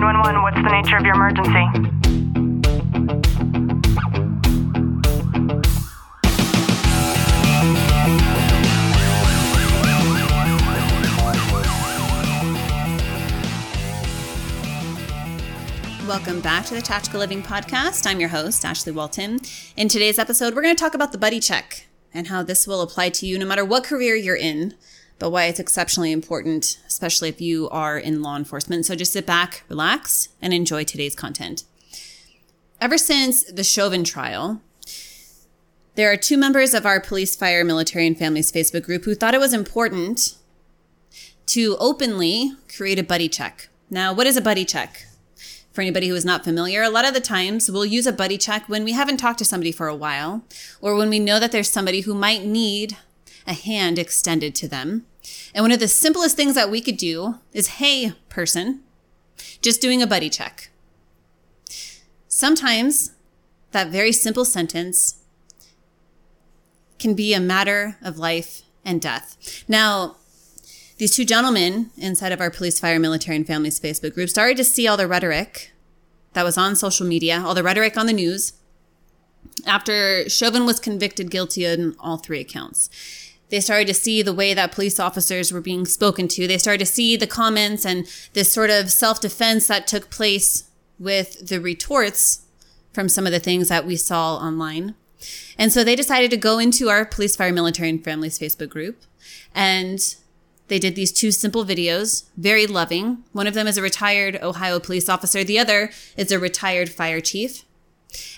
911, what's the nature of your emergency? Welcome back to the Tactical Living Podcast. I'm your host, Ashley Walton. In today's episode, we're going to talk about the buddy check and how this will apply to you no matter what career you're in, but why it's exceptionally important, especially if you are in law enforcement. So just sit back, relax, and enjoy today's content. Ever since the Chauvin trial, there are two members of our police, fire, military, and families Facebook group who thought it was important to openly create a buddy check. Now, what is a buddy check? For anybody who is not familiar, a lot of the times we'll use a buddy check when we haven't talked to somebody for a while, or when we know that there's somebody who might need a hand extended to them. And one of the simplest things that we could do is, hey, person, just doing a buddy check. Sometimes that very simple sentence can be a matter of life and death. Now, these two gentlemen inside of our police, fire, military, and families Facebook group started to see all the rhetoric that was on social media, all the rhetoric on the news after Chauvin was convicted guilty on all three accounts. They started to see the way that police officers were being spoken to. They started to see the comments and this sort of self defense that took place with the retorts from some of the things that we saw online. And so they decided to go into our police, fire, military, and families Facebook group and they did these two simple videos, very loving. One of them is a retired Ohio police officer, the other is a retired fire chief.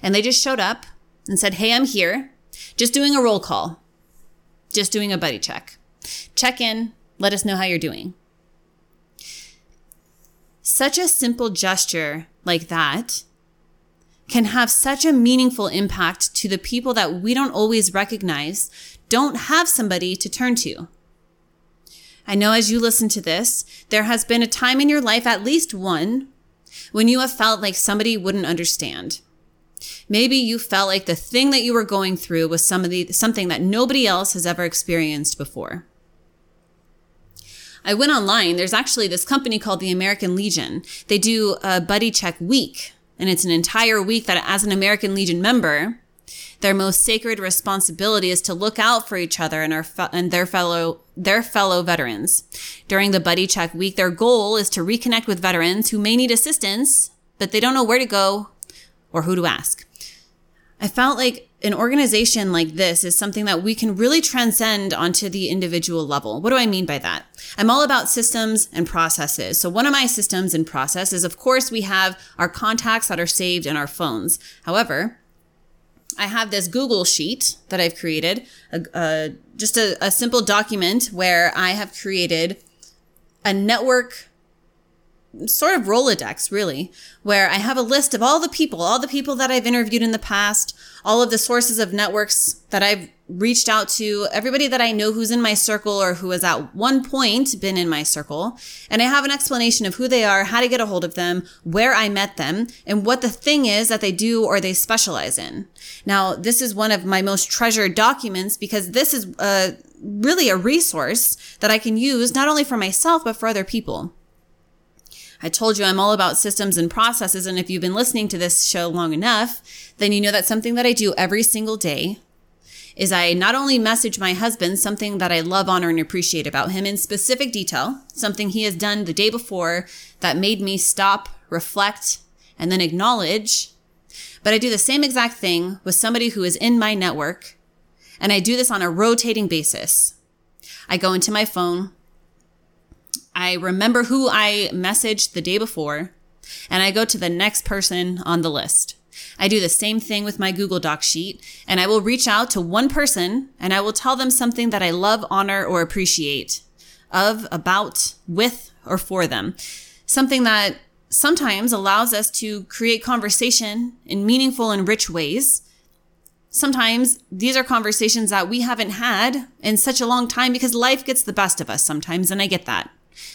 And they just showed up and said, Hey, I'm here, just doing a roll call, just doing a buddy check. Check in, let us know how you're doing. Such a simple gesture like that can have such a meaningful impact to the people that we don't always recognize, don't have somebody to turn to. I know as you listen to this, there has been a time in your life, at least one, when you have felt like somebody wouldn't understand. Maybe you felt like the thing that you were going through was somebody, something that nobody else has ever experienced before. I went online. There's actually this company called the American Legion. They do a buddy check week, and it's an entire week that as an American Legion member, their most sacred responsibility is to look out for each other and, our and their fellow their fellow veterans. During the Buddy Check week, their goal is to reconnect with veterans who may need assistance, but they don't know where to go or who to ask. I felt like an organization like this is something that we can really transcend onto the individual level. What do I mean by that? I'm all about systems and processes. So one of my systems and processes, of course, we have our contacts that are saved in our phones. However, I have this Google sheet that I've created, a, a, just a, a simple document where I have created a network sort of Rolodex, really, where I have a list of all the people, all the people that I've interviewed in the past, all of the sources of networks that I've reached out to, everybody that I know who's in my circle or who has at one point been in my circle. And I have an explanation of who they are, how to get a hold of them, where I met them, and what the thing is that they do or they specialize in. Now, this is one of my most treasured documents because this is a, really a resource that I can use not only for myself, but for other people. I told you I'm all about systems and processes. And if you've been listening to this show long enough, then you know that something that I do every single day is I not only message my husband something that I love, honor, and appreciate about him in specific detail, something he has done the day before that made me stop, reflect, and then acknowledge. But I do the same exact thing with somebody who is in my network. And I do this on a rotating basis. I go into my phone, I remember who I messaged the day before, and I go to the next person on the list. I do the same thing with my Google Doc sheet, and I will reach out to one person and I will tell them something that I love, honor, or appreciate of, about, with, or for them. Something that sometimes allows us to create conversation in meaningful and rich ways. Sometimes these are conversations that we haven't had in such a long time because life gets the best of us sometimes, and I get that.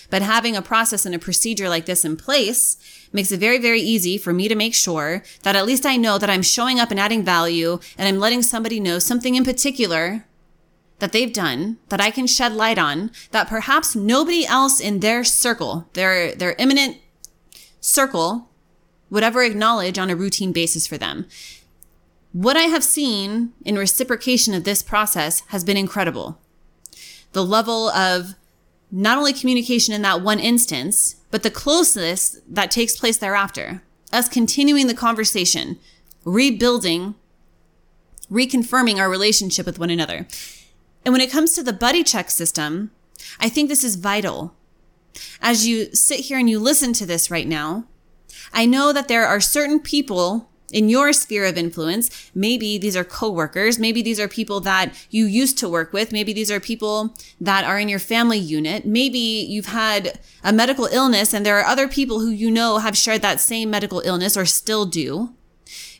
But having a process and a procedure like this in place makes it very, very easy for me to make sure that at least I know that I'm showing up and adding value and I'm letting somebody know something in particular that they've done that I can shed light on that perhaps nobody else in their circle, their, their imminent circle would ever acknowledge on a routine basis for them. What I have seen in reciprocation of this process has been incredible. The level of not only communication in that one instance, but the closeness that takes place thereafter. Us continuing the conversation, rebuilding, reconfirming our relationship with one another. And when it comes to the buddy check system, I think this is vital. As you sit here and you listen to this right now, I know that there are certain people in your sphere of influence. Maybe these are coworkers. Maybe these are people that you used to work with. Maybe these are people that are in your family unit. Maybe you've had a medical illness and there are other people who you know have shared that same medical illness or still do.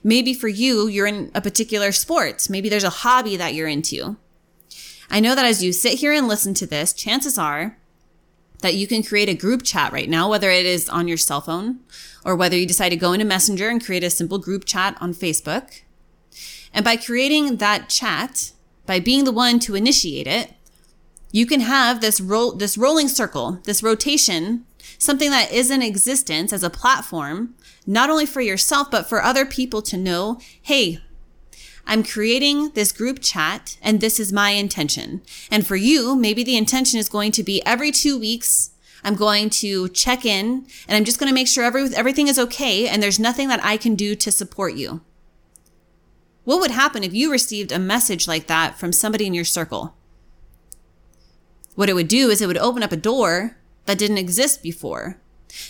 Maybe for you, you're in a particular sport. Maybe there's a hobby that you're into. I know that as you sit here and listen to this, chances are that you can create a group chat right now, whether it is on your cell phone or whether you decide to go into Messenger and create a simple group chat on Facebook. And by creating that chat, by being the one to initiate it, you can have this roll, this rolling circle, this rotation, something that is in existence as a platform, not only for yourself, but for other people to know, hey, I'm creating this group chat and this is my intention. And for you, maybe the intention is going to be every two weeks. I'm going to check in and I'm just going to make sure every, everything is okay and there's nothing that I can do to support you. What would happen if you received a message like that from somebody in your circle? What it would do is it would open up a door that didn't exist before.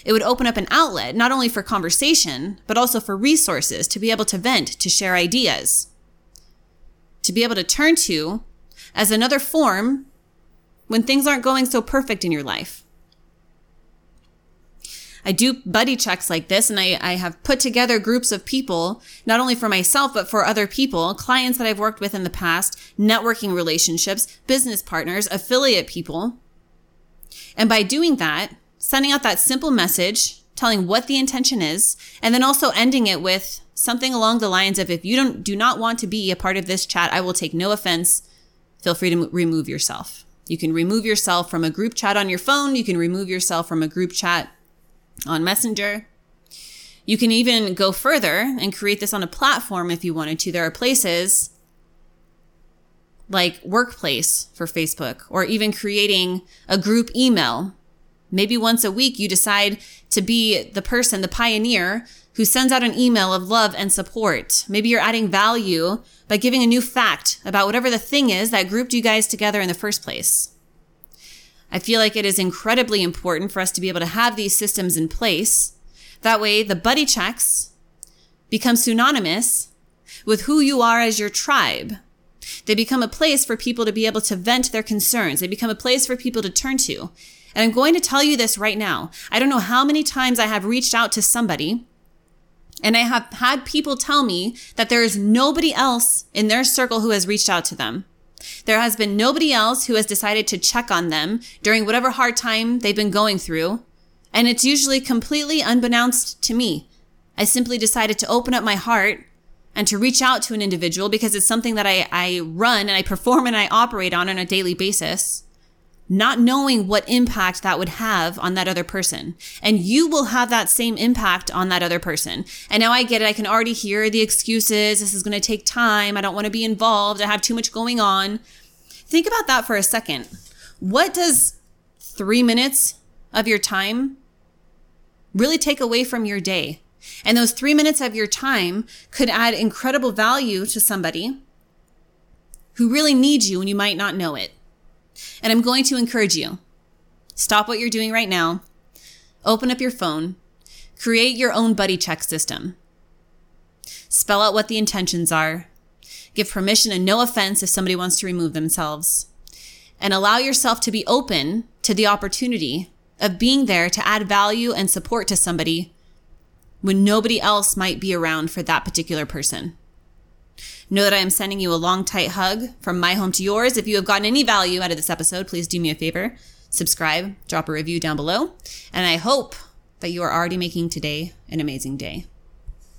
It would open up an outlet, not only for conversation, but also for resources to be able to vent, to share ideas to be able to turn to as another form when things aren't going so perfect in your life. I do buddy checks like this, and I, I have put together groups of people, not only for myself, but for other people, clients that I've worked with in the past, networking relationships, business partners, affiliate people. And by doing that, sending out that simple message, telling what the intention is, and then also ending it with something along the lines of if you don't do not want to be a part of this chat, I will take no offense. Feel free to m- remove yourself. You can remove yourself from a group chat on your phone. You can remove yourself from a group chat on Messenger. You can even go further and create this on a platform if you wanted to. There are places like Workplace for Facebook, or even creating a group email. Maybe once a week, you decide to be the person, the pioneer who sends out an email of love and support. Maybe you're adding value by giving a new fact about whatever the thing is that grouped you guys together in the first place. I feel like it is incredibly important for us to be able to have these systems in place. That way, the buddy checks become synonymous with who you are as your tribe. They become a place for people to be able to vent their concerns. They become a place for people to turn to. And I'm going to tell you this right now. I don't know how many times I have reached out to somebody and I have had people tell me that there is nobody else in their circle who has reached out to them. There has been nobody else who has decided to check on them during whatever hard time they've been going through. And it's usually completely unbeknownst to me. I simply decided to open up my heart and to reach out to an individual because it's something that I, I run and I perform and I operate on on a daily basis not knowing what impact that would have on that other person. And you will have that same impact on that other person. And now I get it. I can already hear the excuses. This is going to take time. I don't want to be involved. I have too much going on. Think about that for a second. What does three minutes of your time really take away from your day? And those three minutes of your time could add incredible value to somebody who really needs you and you might not know it. And I'm going to encourage you. Stop what you're doing right now, open up your phone, create your own buddy check system, spell out what the intentions are, give permission and no offense if somebody wants to remove themselves, and allow yourself to be open to the opportunity of being there to add value and support to somebody when nobody else might be around for that particular person. Know that I am sending you a long, tight hug from my home to yours. If you have gotten any value out of this episode, please do me a favor subscribe, drop a review down below. And I hope that you are already making today an amazing day.